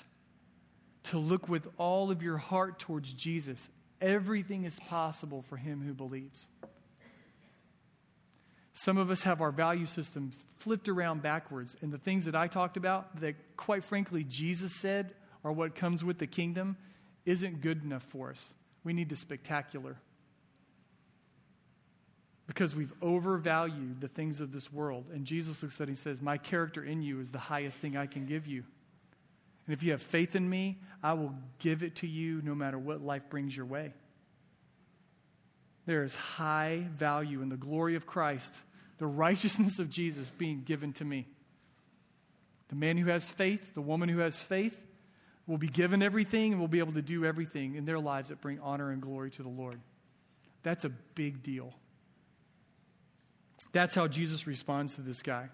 To look with all of your heart towards Jesus. Everything is possible for him who believes. Some of us have our value system flipped around backwards. And the things that I talked about, that quite frankly Jesus said are what comes with the kingdom, isn't good enough for us. We need the spectacular. Because we've overvalued the things of this world. And Jesus looks at it and says, My character in you is the highest thing I can give you. And if you have faith in me, I will give it to you no matter what life brings your way. There is high value in the glory of Christ, the righteousness of Jesus being given to me. The man who has faith, the woman who has faith, will be given everything and will be able to do everything in their lives that bring honor and glory to the Lord. That's a big deal. That's how Jesus responds to this guy.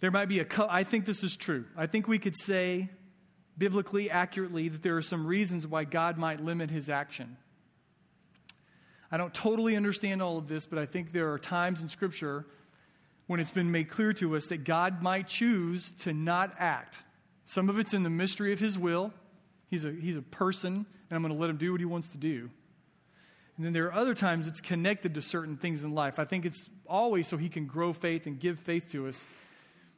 There might be a, I think this is true. I think we could say biblically accurately that there are some reasons why God might limit his action. I don't totally understand all of this, but I think there are times in Scripture when it's been made clear to us that God might choose to not act. Some of it's in the mystery of his will. He's a, he's a person, and I'm going to let him do what he wants to do. And then there are other times it's connected to certain things in life. I think it's always so he can grow faith and give faith to us.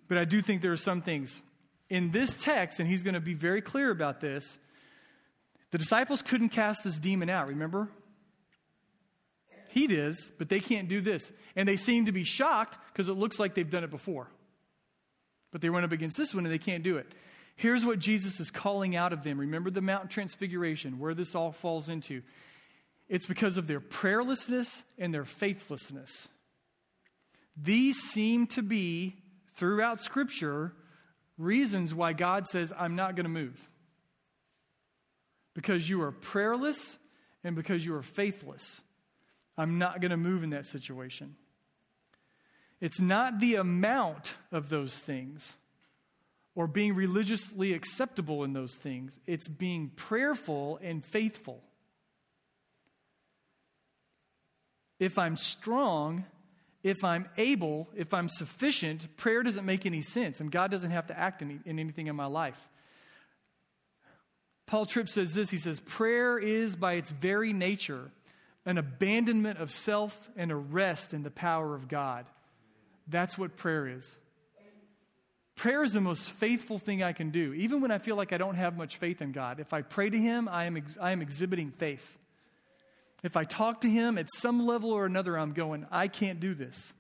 But I do think there are some things in this text, and he's going to be very clear about this, the disciples couldn't cast this demon out, remember? He does, but they can't do this. And they seem to be shocked because it looks like they've done it before. But they run up against this one and they can't do it. Here's what Jesus is calling out of them. Remember the Mount Transfiguration, where this all falls into. It's because of their prayerlessness and their faithlessness. These seem to be, throughout Scripture, reasons why God says, I'm not going to move. Because you are prayerless and because you are faithless. I'm not going to move in that situation. It's not the amount of those things or being religiously acceptable in those things, it's being prayerful and faithful. If I'm strong, if I'm able, if I'm sufficient, prayer doesn't make any sense, and God doesn't have to act in, in anything in my life. Paul Tripp says this he says, Prayer is by its very nature an abandonment of self and a rest in the power of God. That's what prayer is. Prayer is the most faithful thing I can do. Even when I feel like I don't have much faith in God, if I pray to Him, I am, ex- I am exhibiting faith. If I talk to him at some level or another, I'm going, I can't do this.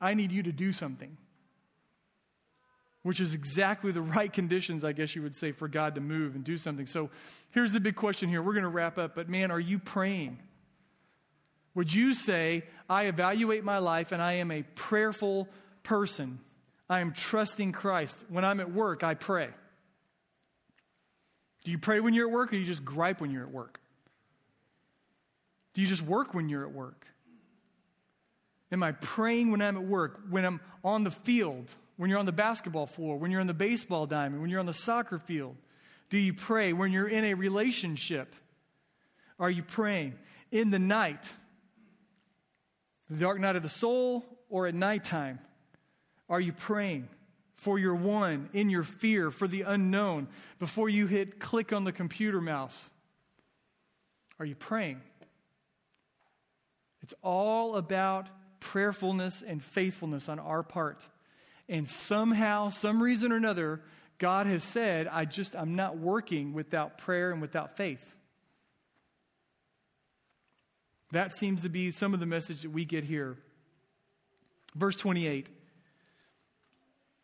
I need you to do something. Which is exactly the right conditions, I guess you would say, for God to move and do something. So here's the big question here. We're going to wrap up, but man, are you praying? Would you say, I evaluate my life and I am a prayerful person? I am trusting Christ. When I'm at work, I pray. Do you pray when you're at work or you just gripe when you're at work? Do you just work when you're at work? Am I praying when I'm at work, when I'm on the field, when you're on the basketball floor, when you're on the baseball diamond, when you're on the soccer field? Do you pray when you're in a relationship? Are you praying? In the night, the dark night of the soul, or at nighttime? Are you praying for your one, in your fear, for the unknown, before you hit click on the computer mouse? Are you praying? It's all about prayerfulness and faithfulness on our part. And somehow, some reason or another, God has said, I just, I'm not working without prayer and without faith. That seems to be some of the message that we get here. Verse 28.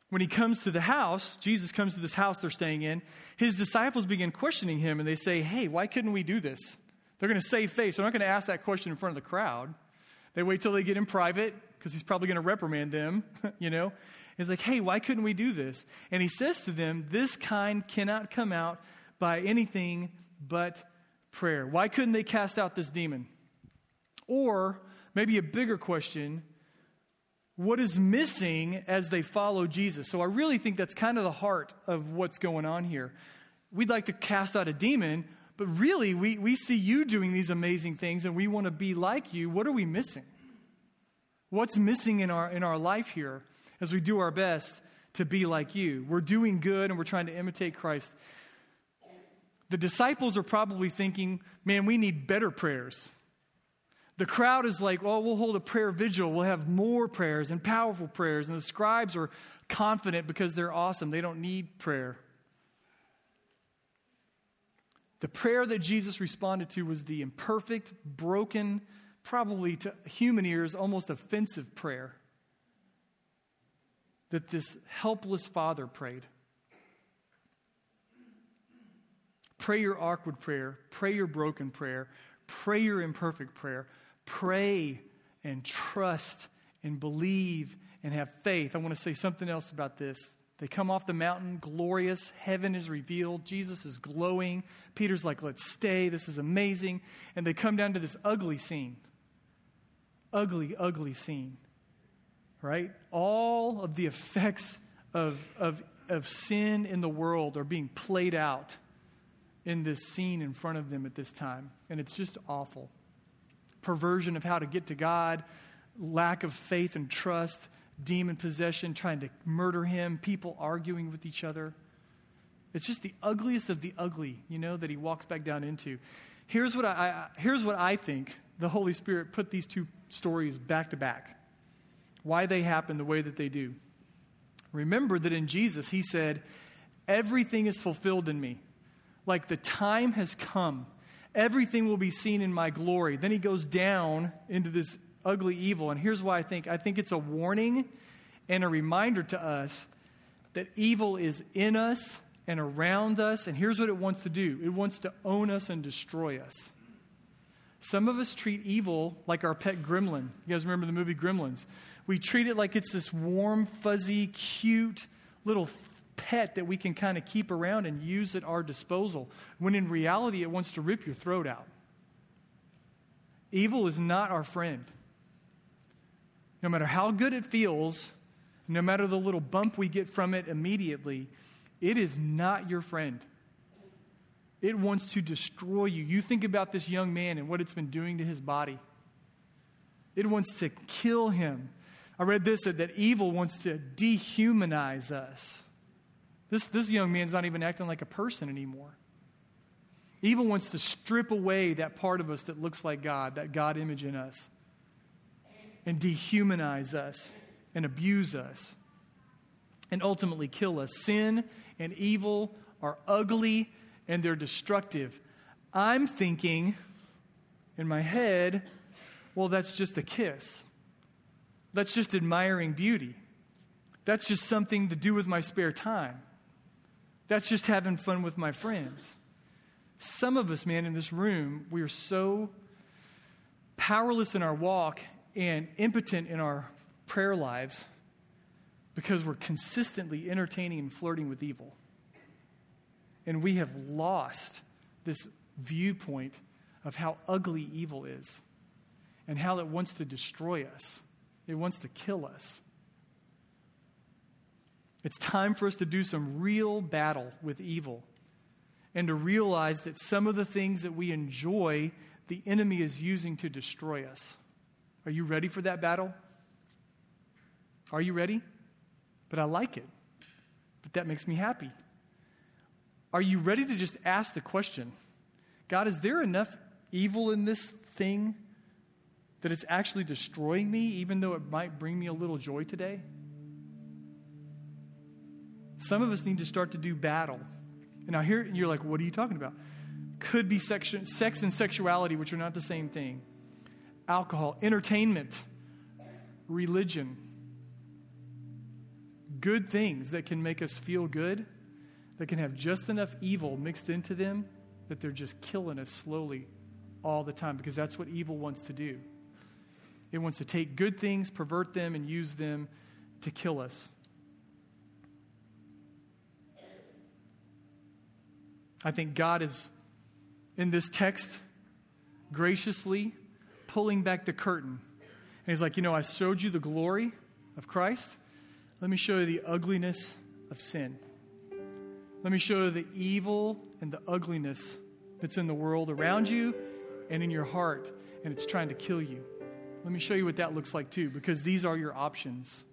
When he comes to the house, Jesus comes to this house they're staying in, his disciples begin questioning him and they say, Hey, why couldn't we do this? They're going to save face. They're not going to ask that question in front of the crowd. They wait till they get in private because he's probably going to reprimand them, you know. He's like, hey, why couldn't we do this? And he says to them, this kind cannot come out by anything but prayer. Why couldn't they cast out this demon? Or maybe a bigger question what is missing as they follow Jesus? So I really think that's kind of the heart of what's going on here. We'd like to cast out a demon, but really we, we see you doing these amazing things and we want to be like you. What are we missing? What's missing in our, in our life here as we do our best to be like you? We're doing good and we're trying to imitate Christ. The disciples are probably thinking, man, we need better prayers. The crowd is like, well, we'll hold a prayer vigil. We'll have more prayers and powerful prayers. And the scribes are confident because they're awesome. They don't need prayer. The prayer that Jesus responded to was the imperfect, broken, probably to human ears, almost offensive prayer that this helpless father prayed. Pray your awkward prayer, pray your broken prayer, pray your imperfect prayer. Pray and trust and believe and have faith. I want to say something else about this. They come off the mountain, glorious. Heaven is revealed. Jesus is glowing. Peter's like, let's stay. This is amazing. And they come down to this ugly scene. Ugly, ugly scene. Right? All of the effects of, of, of sin in the world are being played out in this scene in front of them at this time. And it's just awful perversion of how to get to God, lack of faith and trust, demon possession, trying to murder him, people arguing with each other. It's just the ugliest of the ugly, you know, that he walks back down into. Here's what I, I here's what I think the Holy Spirit put these two stories back to back. Why they happen the way that they do. Remember that in Jesus, he said, Everything is fulfilled in me. Like the time has come Everything will be seen in my glory. Then he goes down into this ugly evil. And here's why I think I think it's a warning and a reminder to us that evil is in us and around us. And here's what it wants to do it wants to own us and destroy us. Some of us treat evil like our pet gremlin. You guys remember the movie Gremlins? We treat it like it's this warm, fuzzy, cute little pet that we can kind of keep around and use at our disposal, when in reality it wants to rip your throat out. Evil is not our friend. No matter how good it feels, no matter the little bump we get from it immediately, it is not your friend. It wants to destroy you. You think about this young man and what it's been doing to his body. It wants to kill him. I read this that evil wants to dehumanize us. This, this young man's not even acting like a person anymore. Evil wants to strip away that part of us that looks like God, that God image in us, and dehumanize us and abuse us and ultimately kill us. Sin and evil are ugly and they're destructive. I'm thinking in my head, well, that's just a kiss. That's just admiring beauty. That's just something to do with my spare time. That's just having fun with my friends. Some of us, man, in this room, we are so powerless in our walk and impotent in our prayer lives because we're consistently entertaining and flirting with evil. And we have lost this viewpoint of how ugly evil is and how it wants to destroy us, it wants to kill us. It's time for us to do some real battle with evil. and to realize that some of the things that we enjoy, the enemy is using to destroy us. Are you ready for that battle? Are you ready? But I like it. But that makes me happy. Are you ready to just ask the question God, is there enough evil in this thing that it's actually destroying me, even though it might bring me a little joy today? Some of us need to start to do battle. And now here you're like, what are you talking about? Could be sex, sex and sexuality, which are not the same thing. Alcohol, entertainment, religion. Good things that can make us feel good, that can have just enough evil mixed into them that they're just killing us slowly all the time because that's what evil wants to do. It wants to take good things, pervert them, and use them to kill us. I think God is, in this text, graciously pulling back the curtain. And He's like, You know, I showed you the glory of Christ. Let me show you the ugliness of sin. Let me show you the evil and the ugliness that's in the world around you and in your heart, and it's trying to kill you. Let me show you what that looks like too, because these are your options.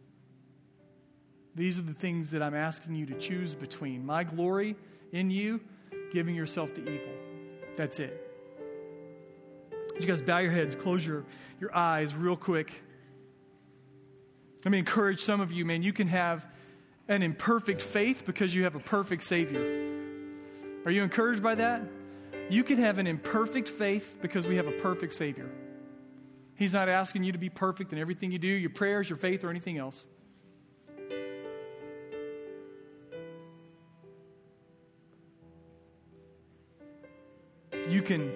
These are the things that I'm asking you to choose between my glory in you giving yourself to evil. That's it. You guys bow your heads, close your, your eyes real quick. Let me encourage some of you, man. You can have an imperfect faith because you have a perfect Savior. Are you encouraged by that? You can have an imperfect faith because we have a perfect Savior. He's not asking you to be perfect in everything you do, your prayers, your faith, or anything else. You can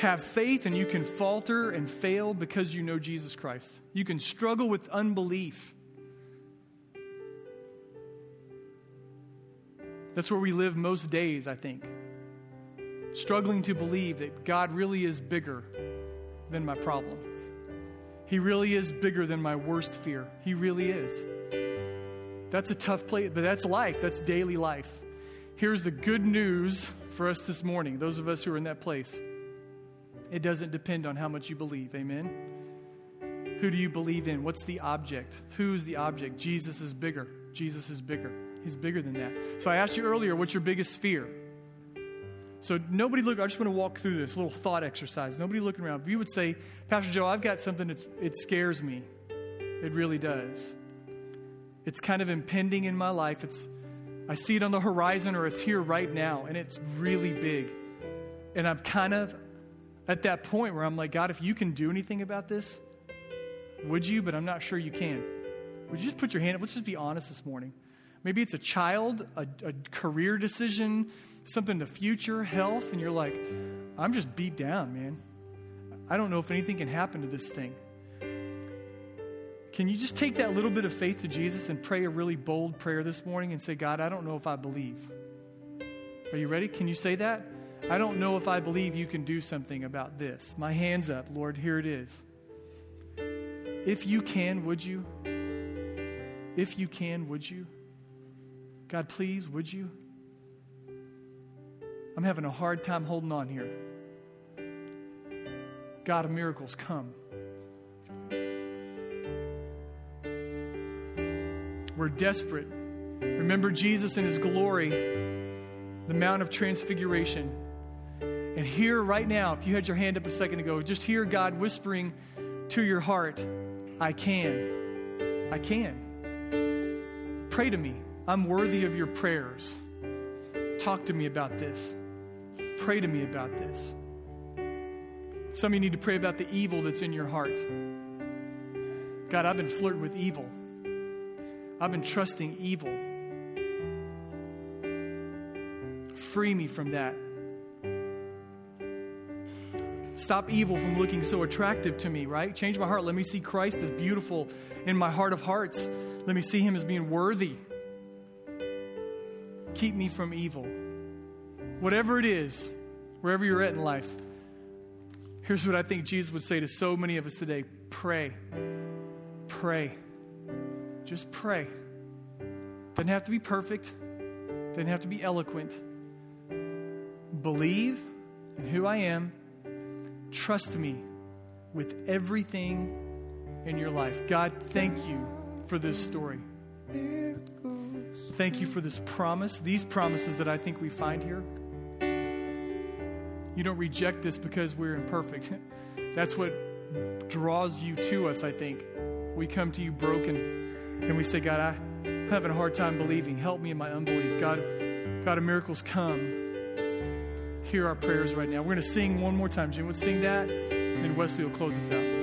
have faith and you can falter and fail because you know Jesus Christ. You can struggle with unbelief. That's where we live most days, I think. Struggling to believe that God really is bigger than my problem. He really is bigger than my worst fear. He really is. That's a tough place, but that's life. That's daily life. Here's the good news for us this morning, those of us who are in that place. It doesn't depend on how much you believe. Amen? Who do you believe in? What's the object? Who's the object? Jesus is bigger. Jesus is bigger. He's bigger than that. So I asked you earlier, what's your biggest fear? So nobody look, I just want to walk through this little thought exercise. Nobody looking around. If you would say, Pastor Joe, I've got something that it scares me. It really does. It's kind of impending in my life. It's I see it on the horizon or it's here right now and it's really big. And I'm kind of at that point where I'm like, God, if you can do anything about this, would you? But I'm not sure you can. Would you just put your hand up? Let's just be honest this morning. Maybe it's a child, a, a career decision, something in the future, health, and you're like, I'm just beat down, man. I don't know if anything can happen to this thing. Can you just take that little bit of faith to Jesus and pray a really bold prayer this morning and say, God, I don't know if I believe? Are you ready? Can you say that? I don't know if I believe you can do something about this. My hand's up, Lord, here it is. If you can, would you? If you can, would you? God, please, would you? I'm having a hard time holding on here. God of miracles, come. We're desperate. Remember Jesus in his glory, the Mount of Transfiguration. And here, right now, if you had your hand up a second ago, just hear God whispering to your heart, I can. I can. Pray to me. I'm worthy of your prayers. Talk to me about this. Pray to me about this. Some of you need to pray about the evil that's in your heart. God, I've been flirting with evil. I've been trusting evil. Free me from that. Stop evil from looking so attractive to me, right? Change my heart. Let me see Christ as beautiful in my heart of hearts. Let me see him as being worthy. Keep me from evil. Whatever it is, wherever you're at in life, here's what I think Jesus would say to so many of us today pray. Pray. Just pray. Doesn't have to be perfect, doesn't have to be eloquent. believe in who I am, trust me with everything in your life. God, thank you for this story. Thank you for this promise, these promises that I think we find here. You don't reject us because we're imperfect. That's what draws you to us, I think. We come to you broken and we say, God, I'm having a hard time believing. Help me in my unbelief. God, God of miracles, come. Hear our prayers right now. We're going to sing one more time. Jim, let's sing that, and then Wesley will close us out.